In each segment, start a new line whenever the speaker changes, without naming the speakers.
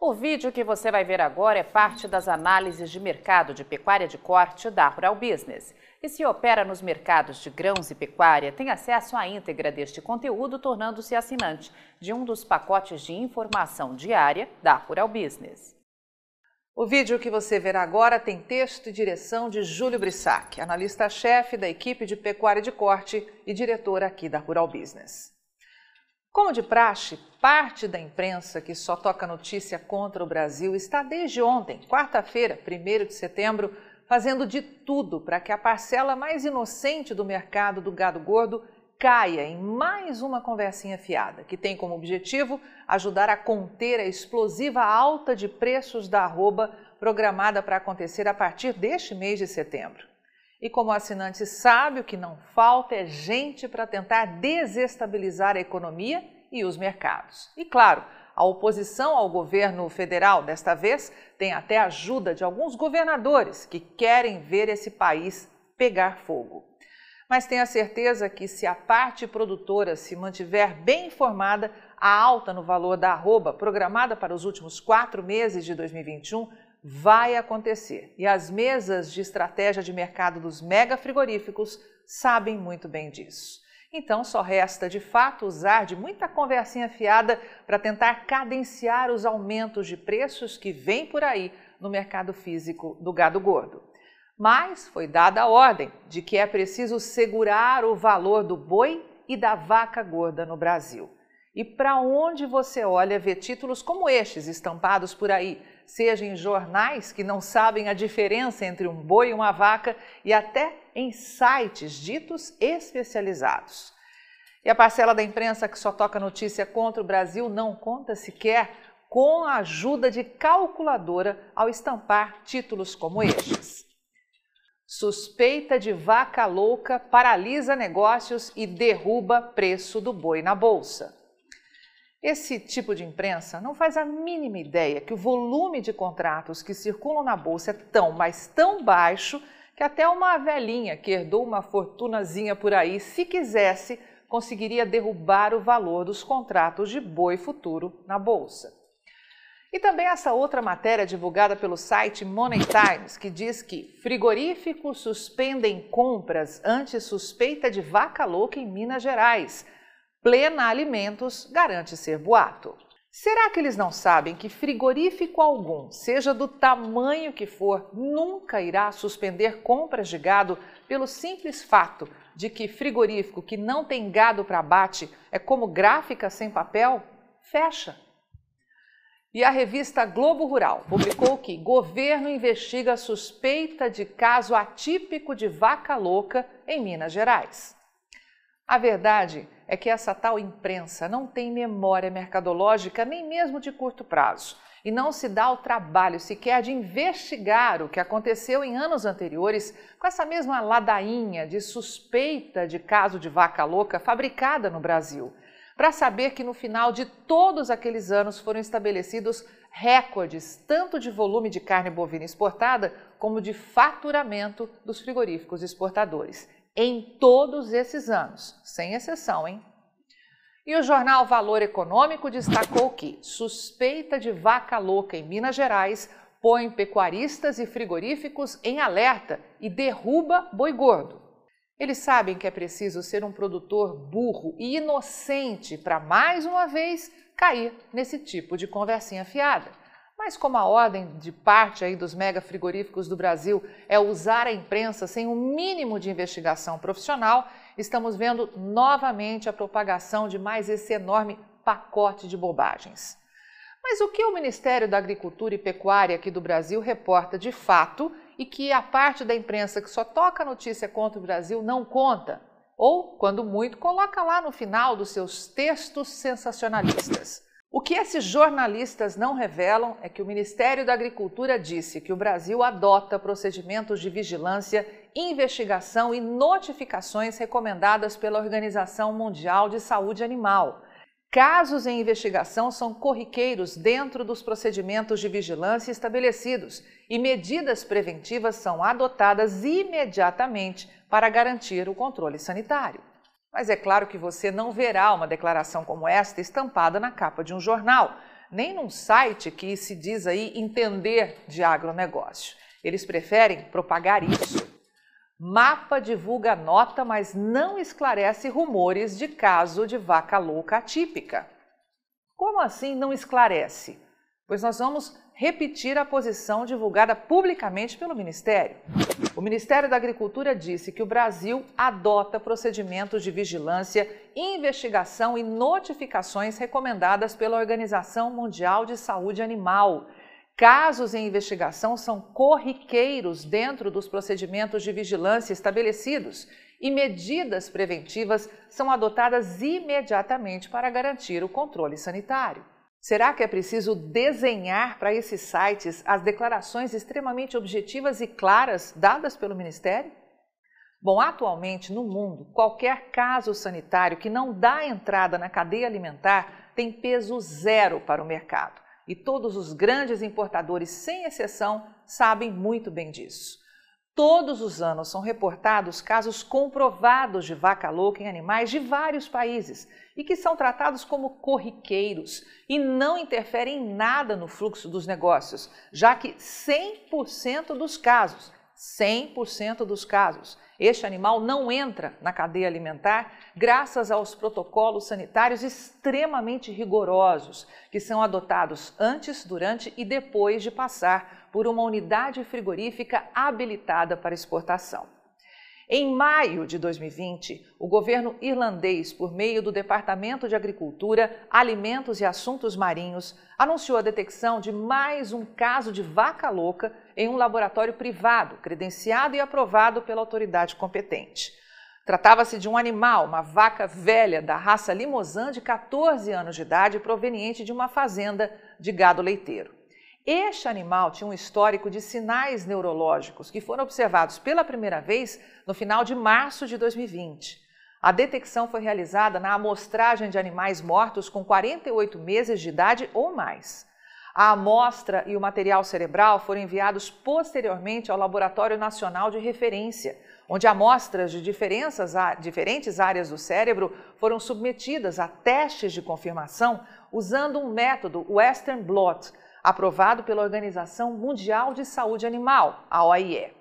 O vídeo que você vai ver agora é parte das análises de mercado de pecuária de corte da Rural Business. E se opera nos mercados de grãos e pecuária, tem acesso à íntegra deste conteúdo, tornando-se assinante de um dos pacotes de informação diária da Rural Business.
O vídeo que você verá agora tem texto e direção de Júlio Brissac, analista-chefe da equipe de pecuária de corte e diretor aqui da Rural Business. Como de praxe, parte da imprensa que só toca notícia contra o Brasil está desde ontem, quarta-feira, 1 de setembro, fazendo de tudo para que a parcela mais inocente do mercado do gado gordo caia em mais uma conversinha fiada, que tem como objetivo ajudar a conter a explosiva alta de preços da arroba programada para acontecer a partir deste mês de setembro. E como o assinante sabe, o que não falta é gente para tentar desestabilizar a economia e os mercados. E claro, a oposição ao governo federal, desta vez, tem até ajuda de alguns governadores que querem ver esse país pegar fogo. Mas tenha certeza que, se a parte produtora se mantiver bem informada, a alta no valor da arroba, programada para os últimos quatro meses de 2021, vai acontecer. E as mesas de estratégia de mercado dos mega frigoríficos sabem muito bem disso. Então só resta de fato usar de muita conversinha fiada para tentar cadenciar os aumentos de preços que vêm por aí no mercado físico do gado gordo. Mas foi dada a ordem de que é preciso segurar o valor do boi e da vaca gorda no Brasil. E para onde você olha, vê títulos como estes estampados por aí, seja em jornais que não sabem a diferença entre um boi e uma vaca, e até em sites ditos especializados. E a parcela da imprensa que só toca notícia contra o Brasil não conta sequer com a ajuda de calculadora ao estampar títulos como estes. Suspeita de vaca louca paralisa negócios e derruba preço do boi na bolsa. Esse tipo de imprensa não faz a mínima ideia que o volume de contratos que circulam na bolsa é tão, mas tão baixo que até uma velhinha que herdou uma fortunazinha por aí, se quisesse, conseguiria derrubar o valor dos contratos de boi futuro na bolsa. E também essa outra matéria divulgada pelo site Money Times, que diz que frigoríficos suspendem compras ante suspeita de vaca louca em Minas Gerais Plena Alimentos garante ser boato. Será que eles não sabem que frigorífico algum, seja do tamanho que for, nunca irá suspender compras de gado pelo simples fato de que frigorífico que não tem gado para abate é como gráfica sem papel? Fecha. E a revista Globo Rural publicou que governo investiga suspeita de caso atípico de vaca louca em Minas Gerais. A verdade é que essa tal imprensa não tem memória mercadológica nem mesmo de curto prazo. E não se dá o trabalho sequer de investigar o que aconteceu em anos anteriores com essa mesma ladainha de suspeita de caso de vaca louca fabricada no Brasil, para saber que no final de todos aqueles anos foram estabelecidos recordes tanto de volume de carne bovina exportada como de faturamento dos frigoríficos exportadores em todos esses anos, sem exceção, hein? E o jornal Valor Econômico destacou que suspeita de vaca louca em Minas Gerais põe pecuaristas e frigoríficos em alerta e derruba boi gordo. Eles sabem que é preciso ser um produtor burro e inocente para mais uma vez cair nesse tipo de conversinha fiada. Mas como a ordem de parte aí dos mega frigoríficos do Brasil é usar a imprensa sem o um mínimo de investigação profissional, estamos vendo novamente a propagação de mais esse enorme pacote de bobagens. Mas o que o Ministério da Agricultura e Pecuária aqui do Brasil reporta de fato e que a parte da imprensa que só toca notícia contra o Brasil não conta? Ou, quando muito, coloca lá no final dos seus textos sensacionalistas. O que esses jornalistas não revelam é que o Ministério da Agricultura disse que o Brasil adota procedimentos de vigilância, investigação e notificações recomendadas pela Organização Mundial de Saúde Animal. Casos em investigação são corriqueiros dentro dos procedimentos de vigilância estabelecidos e medidas preventivas são adotadas imediatamente para garantir o controle sanitário. Mas é claro que você não verá uma declaração como esta estampada na capa de um jornal, nem num site que se diz aí entender de agronegócio. Eles preferem propagar isso. Mapa divulga nota, mas não esclarece rumores de caso de vaca louca atípica. Como assim não esclarece? Pois nós vamos repetir a posição divulgada publicamente pelo Ministério. O Ministério da Agricultura disse que o Brasil adota procedimentos de vigilância, investigação e notificações recomendadas pela Organização Mundial de Saúde Animal. Casos em investigação são corriqueiros dentro dos procedimentos de vigilância estabelecidos e medidas preventivas são adotadas imediatamente para garantir o controle sanitário. Será que é preciso desenhar para esses sites as declarações extremamente objetivas e claras dadas pelo Ministério? Bom, atualmente no mundo, qualquer caso sanitário que não dá entrada na cadeia alimentar tem peso zero para o mercado. E todos os grandes importadores, sem exceção, sabem muito bem disso. Todos os anos são reportados casos comprovados de vaca louca em animais de vários países e que são tratados como corriqueiros e não interferem em nada no fluxo dos negócios, já que 100% dos casos, 100% dos casos, este animal não entra na cadeia alimentar graças aos protocolos sanitários extremamente rigorosos que são adotados antes, durante e depois de passar por uma unidade frigorífica habilitada para exportação. Em maio de 2020, o governo irlandês, por meio do Departamento de Agricultura, Alimentos e Assuntos Marinhos, anunciou a detecção de mais um caso de vaca louca em um laboratório privado, credenciado e aprovado pela autoridade competente. Tratava-se de um animal, uma vaca velha da raça Limousin de 14 anos de idade, proveniente de uma fazenda de gado leiteiro. Este animal tinha um histórico de sinais neurológicos que foram observados pela primeira vez no final de março de 2020. A detecção foi realizada na amostragem de animais mortos com 48 meses de idade ou mais. A amostra e o material cerebral foram enviados posteriormente ao Laboratório Nacional de Referência, onde amostras de diferentes áreas do cérebro foram submetidas a testes de confirmação usando um método Western Blot, aprovado pela Organização Mundial de Saúde Animal, a OIE.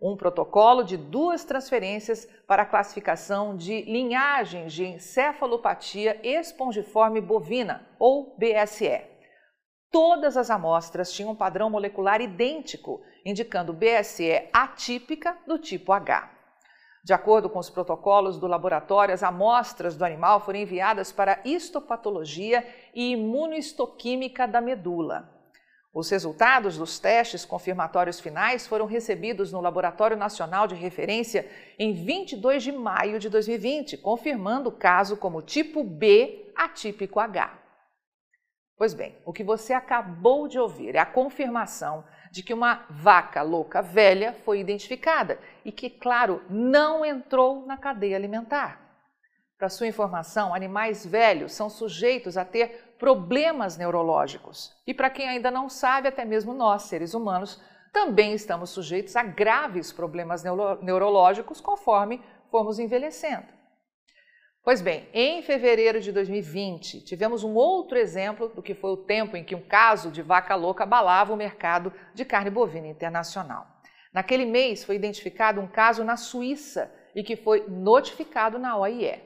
Um protocolo de duas transferências para a classificação de linhagens de encefalopatia espongiforme bovina, ou BSE. Todas as amostras tinham um padrão molecular idêntico, indicando BSE atípica do tipo H. De acordo com os protocolos do laboratório, as amostras do animal foram enviadas para histopatologia e imunohistoquímica da medula. Os resultados dos testes confirmatórios finais foram recebidos no Laboratório Nacional de Referência em 22 de maio de 2020, confirmando o caso como tipo B atípico H. Pois bem, o que você acabou de ouvir é a confirmação de que uma vaca louca velha foi identificada e que, claro, não entrou na cadeia alimentar. Para sua informação, animais velhos são sujeitos a ter problemas neurológicos. E para quem ainda não sabe, até mesmo nós, seres humanos, também estamos sujeitos a graves problemas neuro neurológicos conforme formos envelhecendo. Pois bem, em fevereiro de 2020, tivemos um outro exemplo do que foi o tempo em que um caso de vaca louca abalava o mercado de carne bovina internacional. Naquele mês foi identificado um caso na Suíça e que foi notificado na OIE.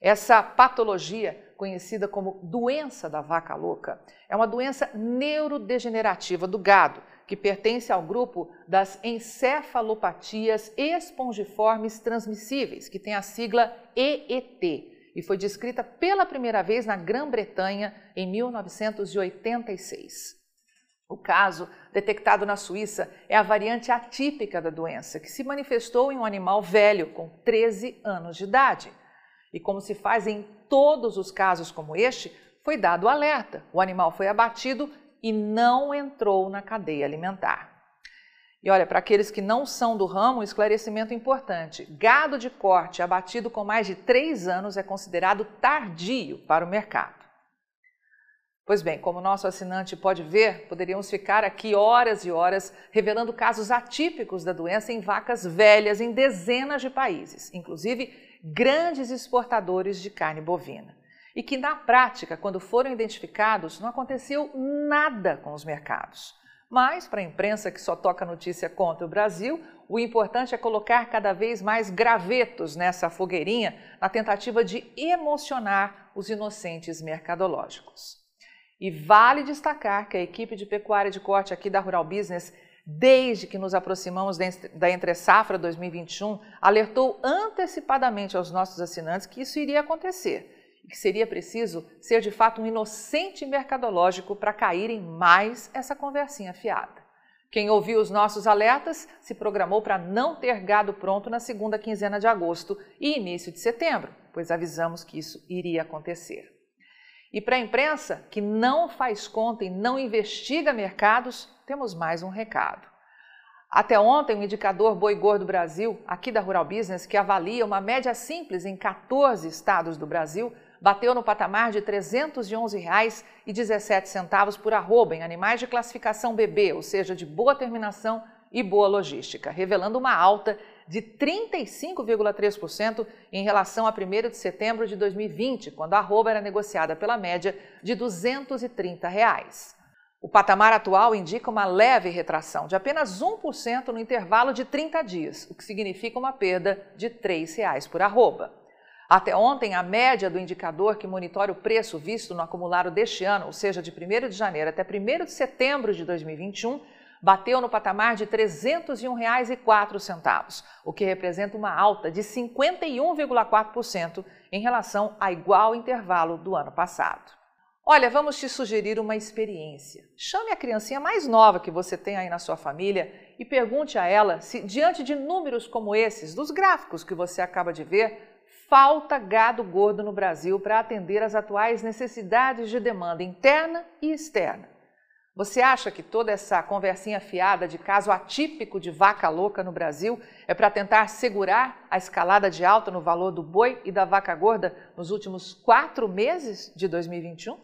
Essa patologia conhecida como doença da vaca louca. É uma doença neurodegenerativa do gado, que pertence ao grupo das encefalopatias espongiformes transmissíveis, que tem a sigla EET, e foi descrita pela primeira vez na Grã-Bretanha em 1986. O caso, detectado na Suíça, é a variante atípica da doença, que se manifestou em um animal velho com 13 anos de idade. E como se faz em todos os casos como este, foi dado o alerta. O animal foi abatido e não entrou na cadeia alimentar. E olha, para aqueles que não são do ramo, um esclarecimento importante: gado de corte abatido com mais de três anos é considerado tardio para o mercado. Pois bem, como nosso assinante pode ver, poderíamos ficar aqui horas e horas revelando casos atípicos da doença em vacas velhas em dezenas de países, inclusive grandes exportadores de carne bovina. e que, na prática, quando foram identificados, não aconteceu nada com os mercados. Mas, para a imprensa que só toca notícia contra o Brasil, o importante é colocar cada vez mais gravetos nessa fogueirinha na tentativa de emocionar os inocentes mercadológicos. E vale destacar que a equipe de pecuária de corte aqui da Rural Business, desde que nos aproximamos da entre safra 2021, alertou antecipadamente aos nossos assinantes que isso iria acontecer e que seria preciso ser de fato um inocente mercadológico para cair em mais essa conversinha fiada. Quem ouviu os nossos alertas se programou para não ter gado pronto na segunda quinzena de agosto e início de setembro, pois avisamos que isso iria acontecer. E para a imprensa, que não faz conta e não investiga mercados, temos mais um recado. Até ontem, o indicador Boi Gordo Brasil, aqui da Rural Business, que avalia uma média simples em 14 estados do Brasil, bateu no patamar de R$ 311,17 por arroba em animais de classificação BB, ou seja, de boa terminação e boa logística, revelando uma alta de 35,3% em relação a 1 de setembro de 2020, quando a arroba era negociada pela média de 230 reais. O patamar atual indica uma leve retração de apenas 1% no intervalo de 30 dias, o que significa uma perda de R$ 3,00 por arroba. Até ontem, a média do indicador que monitora o preço visto no acumulado deste ano, ou seja, de 1 de janeiro até 1 de setembro de 2021, bateu no patamar de R$ 301,04, o que representa uma alta de 51,4% em relação a igual intervalo do ano passado. Olha, vamos te sugerir uma experiência. Chame a criancinha mais nova que você tem aí na sua família e pergunte a ela se, diante de números como esses, dos gráficos que você acaba de ver, falta gado gordo no Brasil para atender às atuais necessidades de demanda interna e externa. Você acha que toda essa conversinha fiada de caso atípico de vaca louca no Brasil é para tentar segurar a escalada de alta no valor do boi e da vaca gorda nos últimos quatro meses de 2021?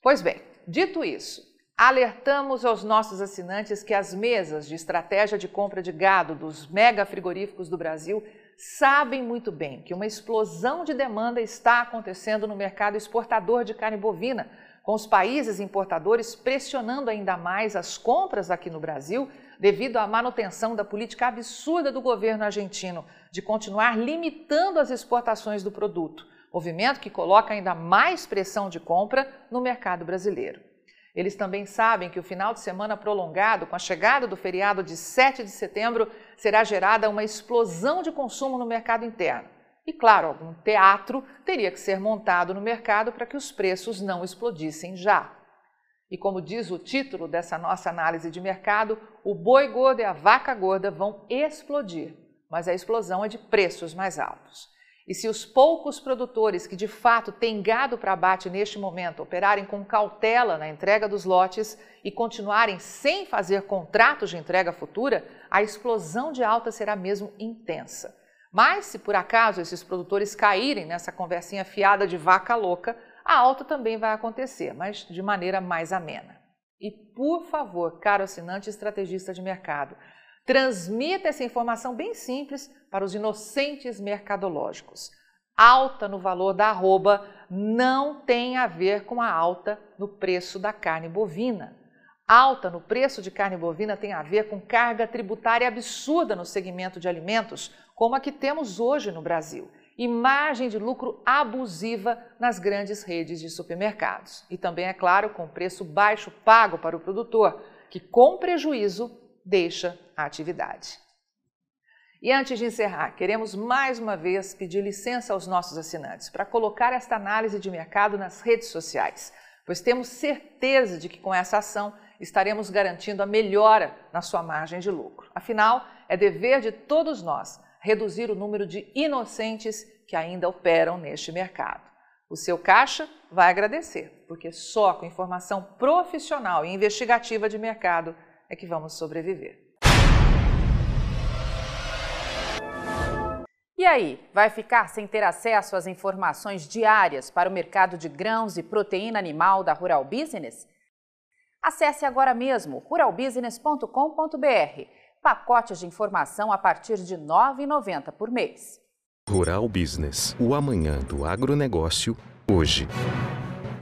Pois bem, dito isso, alertamos aos nossos assinantes que as mesas de estratégia de compra de gado dos mega frigoríficos do Brasil sabem muito bem que uma explosão de demanda está acontecendo no mercado exportador de carne bovina, com os países importadores pressionando ainda mais as compras aqui no Brasil devido à manutenção da política absurda do governo argentino de continuar limitando as exportações do produto, movimento que coloca ainda mais pressão de compra no mercado brasileiro. Eles também sabem que o final de semana prolongado, com a chegada do feriado de 7 de setembro, será gerada uma explosão de consumo no mercado interno. E, claro, algum teatro teria que ser montado no mercado para que os preços não explodissem já. E como diz o título dessa nossa análise de mercado, o boi gordo e a vaca gorda vão explodir, mas a explosão é de preços mais altos. E se os poucos produtores que de fato têm gado para abate neste momento operarem com cautela na entrega dos lotes e continuarem sem fazer contratos de entrega futura, a explosão de alta será mesmo intensa. Mas se por acaso esses produtores caírem nessa conversinha fiada de vaca louca, a alta também vai acontecer, mas de maneira mais amena. E por favor, caro assinante estrategista de mercado, Transmita essa informação bem simples para os inocentes mercadológicos. Alta no valor da arroba não tem a ver com a alta no preço da carne bovina. Alta no preço de carne bovina tem a ver com carga tributária absurda no segmento de alimentos, como a que temos hoje no Brasil, e margem de lucro abusiva nas grandes redes de supermercados. E também, é claro, com preço baixo pago para o produtor, que com prejuízo deixa a atividade. E antes de encerrar, queremos mais uma vez pedir licença aos nossos assinantes para colocar esta análise de mercado nas redes sociais, pois temos certeza de que com essa ação estaremos garantindo a melhora na sua margem de lucro. Afinal, é dever de todos nós reduzir o número de inocentes que ainda operam neste mercado. O seu caixa vai agradecer, porque só com informação profissional e investigativa de mercado é que vamos sobreviver.
E aí, vai ficar sem ter acesso às informações diárias para o mercado de grãos e proteína animal da Rural Business? Acesse agora mesmo ruralbusiness.com.br pacotes de informação a partir de R$ 9,90 por mês.
Rural Business, o amanhã do agronegócio, hoje.